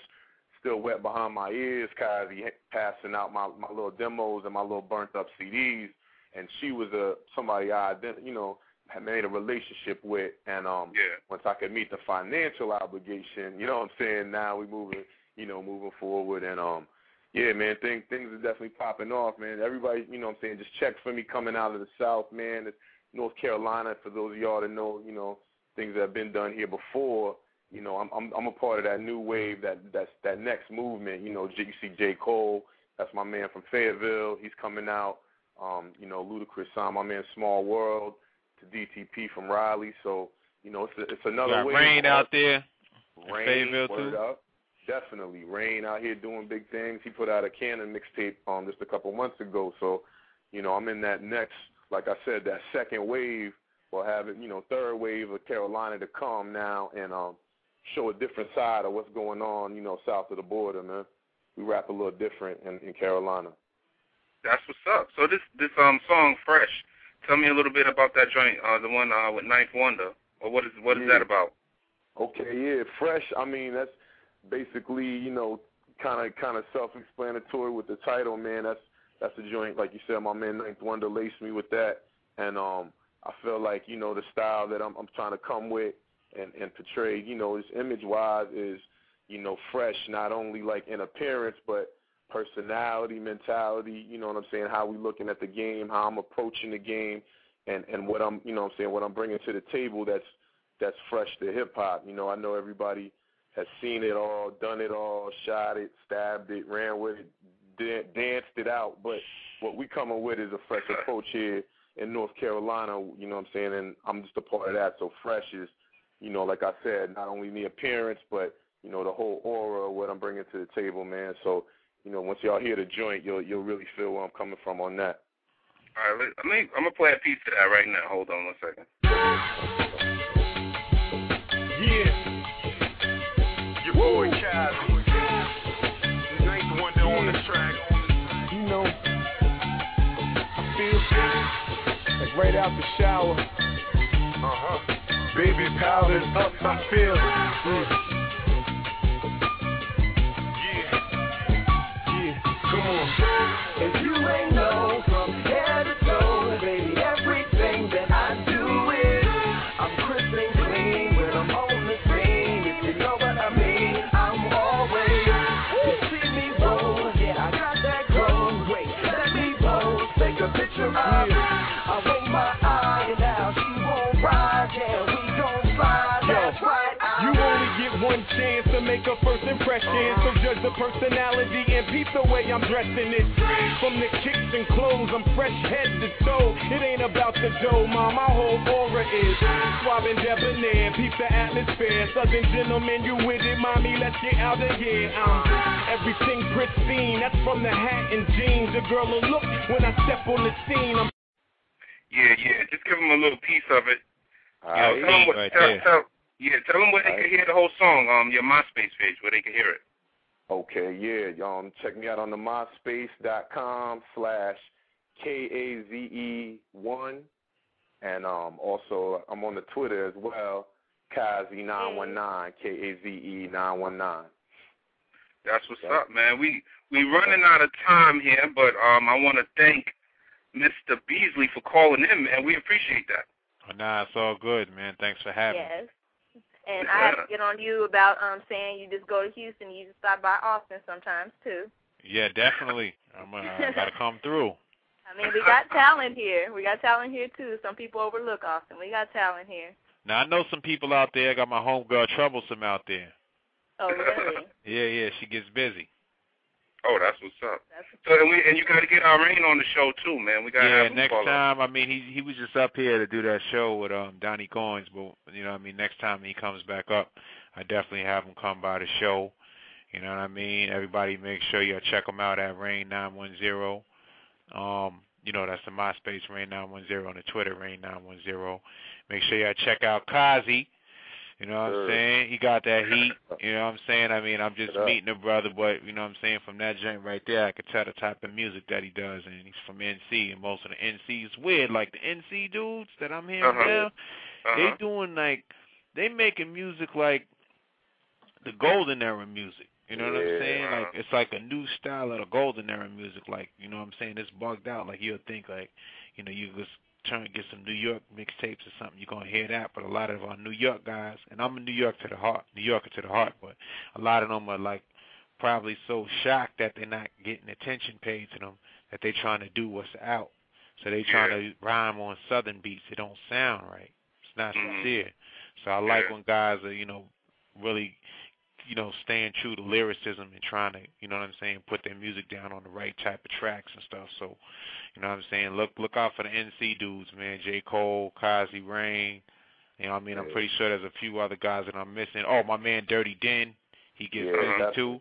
still wet behind my ears, Kaze passing out my my little demos and my little burnt up CDs, and she was a somebody I ident- you know had made a relationship with, and um, Yeah. once I could meet the financial obligation, you know what I'm saying? Now we moving, you know, moving forward and um yeah, man, things things are definitely popping off, man. Everybody, you know what I'm saying, just check for me coming out of the south, man. It's North Carolina for those of y'all that know, you know, things that have been done here before. You know, I'm I'm I'm a part of that new wave, that that's that next movement. You know, you see J. Cole, that's my man from Fayetteville. He's coming out. Um, you know, Ludacris signed my man Small World to DTP from Raleigh. So, you know, it's a, it's another got wave. rain out there. Rain, too? up. definitely. Rain out here doing big things. He put out a Cannon mixtape um just a couple months ago. So, you know, I'm in that next, like I said, that second wave or having, you know, third wave of Carolina to come now and um show a different side of what's going on, you know, south of the border, man. We rap a little different in, in Carolina. That's what's up. So this this um song Fresh, tell me a little bit about that joint, uh the one uh with Ninth Wonder. Or what is what is yeah. that about? Okay, yeah, Fresh, I mean that's basically, you know, kind of kind of self-explanatory with the title, man. That's that's a joint, like you said. My man Ninth Wonder laced me with that, and um, I feel like you know the style that I'm I'm trying to come with and and portray, you know, is image-wise is you know fresh, not only like in appearance, but personality, mentality. You know what I'm saying? How we looking at the game, how I'm approaching the game, and and what I'm you know what I'm saying what I'm bringing to the table that's that's fresh to hip hop. You know, I know everybody has seen it all, done it all, shot it, stabbed it, ran with it, dan- danced it out. But what we coming with is a fresh approach here in North Carolina. You know what I'm saying? And I'm just a part of that. So fresh is, you know, like I said, not only the appearance, but you know the whole aura of what I'm bringing to the table, man. So you know, once y'all hear the joint, you'll you'll really feel where I'm coming from on that. All right, let me, I'm gonna play a piece of that right now. Hold on one second. Yeah boy Cosby. The ninth wonder on the track. You know, I feel like right out the shower. Uh huh. Baby powdered up, I feel. Mm. Yeah. A first. So judge the personality and peep the way I'm dressing it. From the kicks and clothes, I'm fresh head to toe. It ain't about the dough, ma. My whole aura is suave and debonair. Peep the atmosphere. Southern gentleman, you with it, mommy? Let's get out of here. Um, everything pristine. That's from the hat and jeans. The girl will look when I step on the scene. I'm Yeah, yeah. Just give them a little piece of it. All You know, right. tell them what, right tell, there. tell, yeah, tell them where they All can hear the whole song. Um, your MySpace page where they can hear it. Okay, yeah. Um, check me out on the myspace.com slash K-A-Z-E one. And um, also, I'm on the Twitter as well, Kaze919, K-A-Z-E 919. That's what's Yeah. up, man. We we running out of time here, but um, I want to thank Mr. Beasley for calling in, man. We appreciate that. Oh, nah, it's all good, man. Thanks for having me. Yes. And I have to get on you about um saying you just go to Houston, you just stop by Austin sometimes too. Yeah, definitely. I'm uh, I gotta [LAUGHS] come through. I mean, we got talent here. We got talent here too. Some people overlook Austin. We got talent here. Now I know some people out there. I got my homegirl Troublesome out there. Oh, really? [LAUGHS] Yeah, yeah, she gets busy. Oh, that's what's up. That's So and we and you got to get our rain on the show too, man. We got to yeah, have next call up. time. I mean, he he was just up here to do that show with um Donny Goines, but you know, I mean, next time he comes back up, I definitely have him come by the show. You know what I mean? Everybody, make sure you check him out at Rain Nine One Zero. Um, you know that's the MySpace Rain Nine One Zero and the Twitter Rain Nine One Zero. Make sure you check out Kaze. You know what Sure. I'm saying? He got that heat. [LAUGHS] You know what I'm saying? I mean, I'm just meeting a brother, but you know what I'm saying? From that joint right there, I could tell the type of music that he does, and he's from NC, and most of the NC is weird. Like the NC dudes that I'm hearing Uh-huh. now, Uh-huh. they doing like they making music like the golden era music. You know what I'm saying? Like it's like a new style of the golden era music. Like you know what I'm saying? It's bugged out. Like you'll think like, you know, you just trying to get some New York mixtapes or something. You're gonna hear that. But a lot of our New York guys, and I'm a New York to the heart, New Yorker to the heart, but a lot of them are like probably so shocked that they're not getting attention paid to them that they're trying to do what's out. So they trying to rhyme on southern beats. It don't sound right. It's not Mhm. sincere. So I like when guys are, you know, really, you know, staying true to lyricism and trying to, you know what I'm saying, put their music down on the right type of tracks and stuff. So, you know what I'm saying, look look out for the NC dudes, man. J. Cole, Kaze Rain. You know what I mean? I'm pretty sure there's a few other guys that I'm missing. Oh, my man Dirty Den. He gets Yeah, busy too.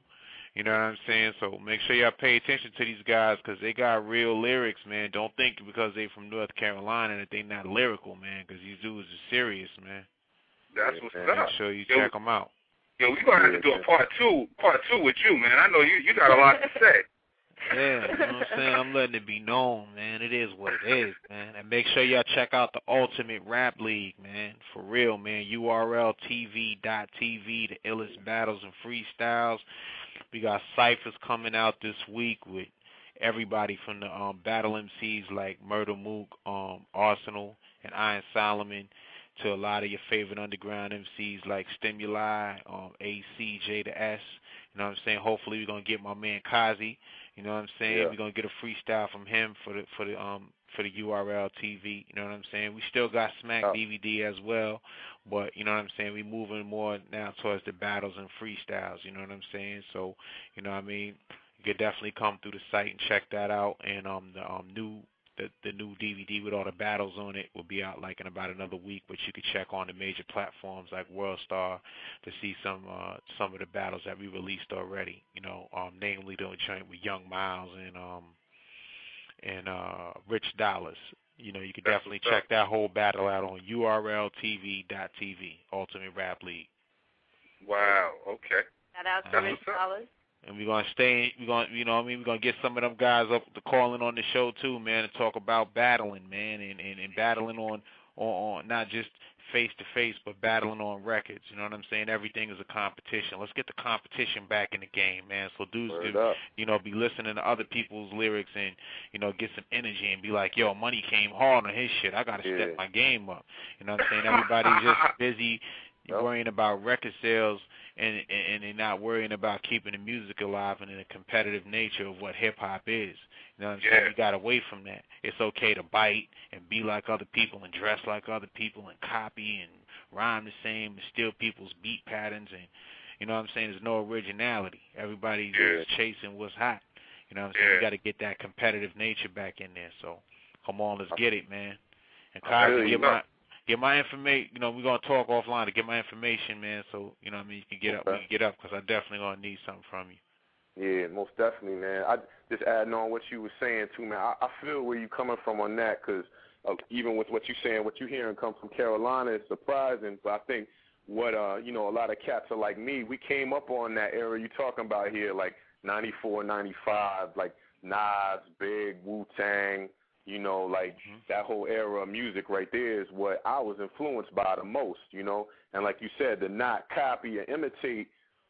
You know what I'm saying? So make sure y'all pay attention to these guys because they got real lyrics, man. Don't think because they from North Carolina that they not lyrical, man. Because these dudes are serious, man. That's what's man. up. Make sure you check them out. Yo, we gonna have to do a part two, part two with you, man. I know you you got a lot to say. [LAUGHS] Yeah, you know what I'm saying? I'm letting it be known, man. It is what it is, man. And make sure y'all check out the Ultimate Rap League, man. For real, man. URLTV.tv, the illest battles and freestyles. We got ciphers coming out this week with everybody from the um, battle MCs like Murda Mook, um, Arsenal, and Iron Solomon, to a lot of your favorite underground MCs like Stimuli, um, ACJ to S. You know what I'm saying? Hopefully we're gonna get my man Kaze. You know what I'm saying? Yeah. We're gonna get a freestyle from him for the for the um for the URL TV. You know what I'm saying? We still got Smack Oh. DVD as well, but you know what I'm saying? We moving more now towards the battles and freestyles. You know what I'm saying? So you know what I mean? You could definitely come through the site and check that out. And um the um new the the new DVD with all the battles on it will be out like in about another week, but you could check on the major platforms like WorldStar to see some uh some of the battles that we released already. You know, um namely the joint with Young Miles and um and uh Rich Dollars. You know, you could That's definitely check that whole battle out on URLTV.tv, Ultimate Rap League. Wow. Okay. Shout out to That's Rich what's up. Dollars. And we're gonna stay. We're gonna, you know, what I mean, we're gonna get some of them guys up to calling on the show too, man, and talk about battling, man, and and, and battling on, on on not just face to face, but battling on records. You know what I'm saying? Everything is a competition. Let's get the competition back in the game, man. So dudes, Word can, up. you know, be listening to other people's lyrics and you know get some energy and be like, yo, money came hard on his shit. I gotta Yeah. step my game up. You know what I'm saying? Everybody's just [LAUGHS] busy Yep. worrying about record sales and, and they're not worrying about keeping the music alive and the competitive nature of what hip hop is. You know what I'm saying? Yeah. We got away from that. It's okay to bite and be like other people and dress like other people and copy and rhyme the same and steal people's beat patterns and you know what I'm saying? There's no originality. Everybody's Yeah. just chasing what's hot. You know what I'm saying? Yeah. We got to get that competitive nature back in there. So come on, let's get it, man. And feel get my get my information. You know, we're gonna talk offline to get my information, man. So you know, what I mean, you can get up, we can get up because I definitely gonna need something from you. Yeah, most definitely, man. I just adding on what you were saying too, man. I, I feel where you coming from on that because uh, even with what you're saying, what you hearing come from Carolina is surprising. But I think what uh, you know, a lot of cats are like me. We came up on that era you talking about here, like '94, '95, like Nas, Big, Wu Tang. You know, like Mhm. that whole era of music right there is what I was influenced by the most. You know, and like you said, to not copy and imitate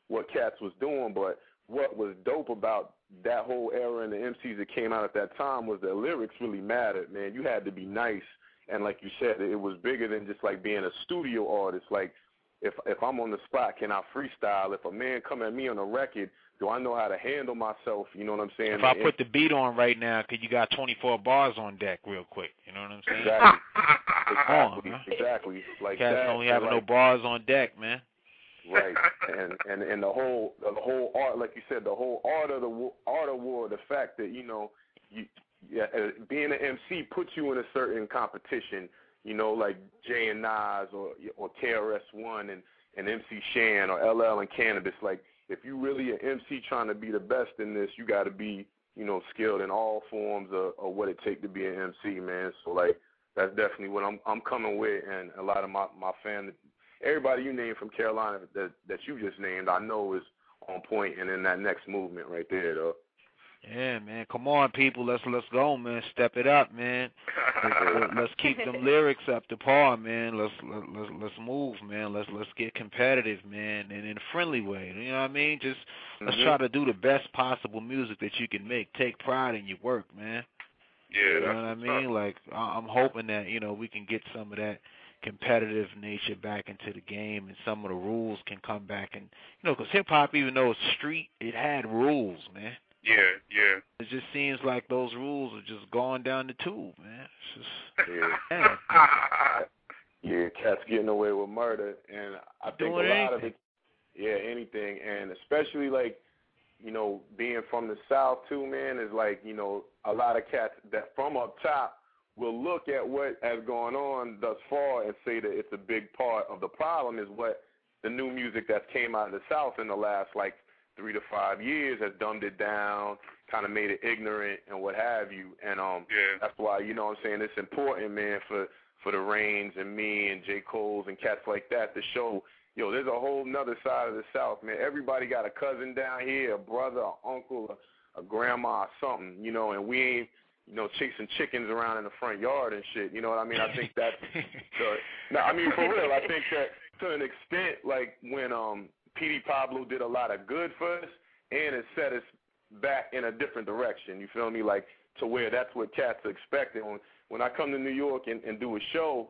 what cats was doing, but what was dope about that whole era and the MCs that came out at that time was that lyrics really mattered, man. You had to be nice, and like you said, it was bigger than just like being a studio artist. Like if if I'm on the spot, can I freestyle? If a man come at me on a record, do I know how to handle myself? You know what I'm saying? If I put the beat on right now, cause you got 24 bars on deck, real quick. You know what I'm saying? exactly, on, exactly, man. exactly, like Cats that. don't and have no bars on deck, man. Right, and and and the whole the whole art, like you said, the whole art of the art of war, the fact that you know, you yeah, uh, being an MC puts you in a certain competition. You know, like Jay and Nas or or KRS One and and MC Shan or LL and Canibus. Like, if you really an MC trying to be the best in this, you got to be you know skilled in all forms of, of what it take to be an MC, man. So like, that's definitely what I'm I'm coming with, and a lot of my my fan everybody you named from Carolina that that you just named, I know is on point and in that next movement right there, though. Yeah, man. Come on, people. Let's let's go, man. Step it up, man. Let's, let- let's [LAUGHS] keep them lyrics up to par, man. Let's let, let's let's move, man. Let's let's get competitive, man, and in a friendly way. You know what I mean? Just let's Mhm. try to do the best possible music that you can make. Take pride in your work, man. Yeah, You know what I mean? Like I- I'm hoping that you know we can get some of that competitive nature back into the game, and some of the rules can come back. And you know, because hip hop, even though it's street, it had rules, man. Yeah, yeah. It just seems like those rules are just going down the tube, man. It's just Yeah, [LAUGHS] yeah. [LAUGHS] yeah, cats getting away with murder, and I think Doing a lot of it, yeah, anything, and especially like, you know, being from the South too, man, is like, you know, a lot of cats that from up top will look at what has gone on thus far and say that it's a big part of the problem is what the new music that came out of the South in the last like three to five years has dumbed it down, kind of made it ignorant and what have you. And um, Yeah. that's why you know what I'm saying it's important, man, for for the Reigns and me and J Cole's and cats like that to show. Yo, there's a whole nother side of the South, man. Everybody got a cousin down here, a brother, an uncle, a, a grandma, or something, you know, and we ain't, you know, chasing chickens around in the front yard and shit. You know what I mean? I think that's [LAUGHS] the. No, I mean for real. I think that to an extent, like when um P.D. Pablo did a lot of good for us, and it set us back in a different direction. You feel me? Like to where that's what cats are expecting. When when I come to New York and, and do a show,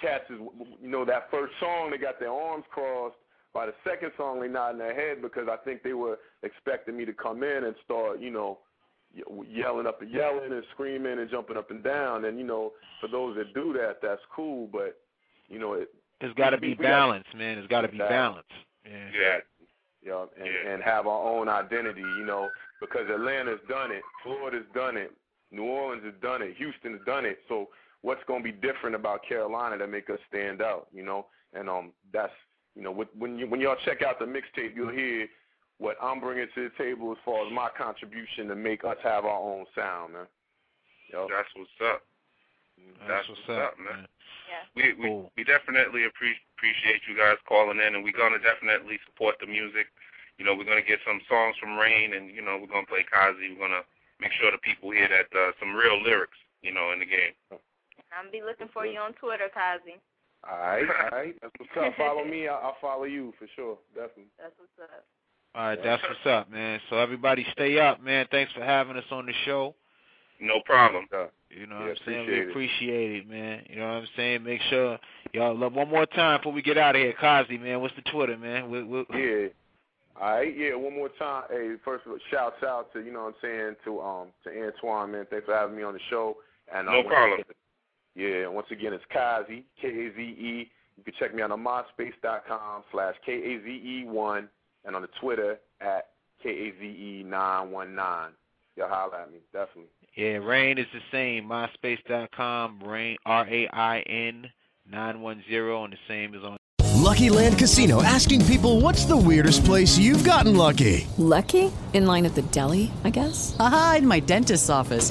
cats is you know that first song they got their arms crossed. By the second song they nodding their head because I think they were expecting me to come in and start you know ye- yelling up and yelling and screaming and jumping up and down. And you know for those that do that, that's cool. But you know it, It's got to be balanced, man. It's got to be Balance. Yeah. Yeah. you know, and, Yeah. and have our own identity, you know, because Atlanta's done it, Florida's done it, New Orleans has done it, Houston's done it. So what's going to be different about Carolina that make us stand out, you know? And um, that's you know, with, when you when y'all check out the mixtape, you'll hear what I'm bringing to the table as far as my contribution to make us have our own sound, man. Yo, That's what's up. That's, what's up, man. man. Yeah. We we Cool. we definitely appre- appreciate you guys calling in, and we're gonna definitely support the music. You know, we're gonna get some songs from Rain, and you know, we're gonna play Kaze. We're gonna make sure the people hear that uh, some real lyrics, you know, in the game. I'm be looking for you on Twitter, Kaze. all right, all [LAUGHS] right, that's what's up. Follow me, I'll, I'll follow you for sure, definitely. That's what's up. All right, that's what's up, man. So everybody stay up, man. Thanks for having us on the show. No problem. You know Yeah, what I'm saying? appreciate we appreciate it, man. You know what I'm saying? Make sure y'all love one more time before we get out of here. Kaze, man, what's the Twitter, man? We, we, Yeah. All right, yeah, one more time. Hey, first of all, shout out to, you know what I'm saying, to um to Antoine, man. Thanks for having me on the show. And uh, No once problem. again- yeah, once again it's Kaze, K A Z E. You can check me out on myspace.com slash K A Z E one and on the Twitter at K A Z E nine one nine. Y'all holler at me, definitely. Yeah, Rain is the same. MySpace.com, Rain R A I N nine one zero, and the same is on. Lucky Land Casino asking people what's the weirdest place you've gotten lucky? Lucky? In line at the deli, I guess? Aha, in my dentist's office.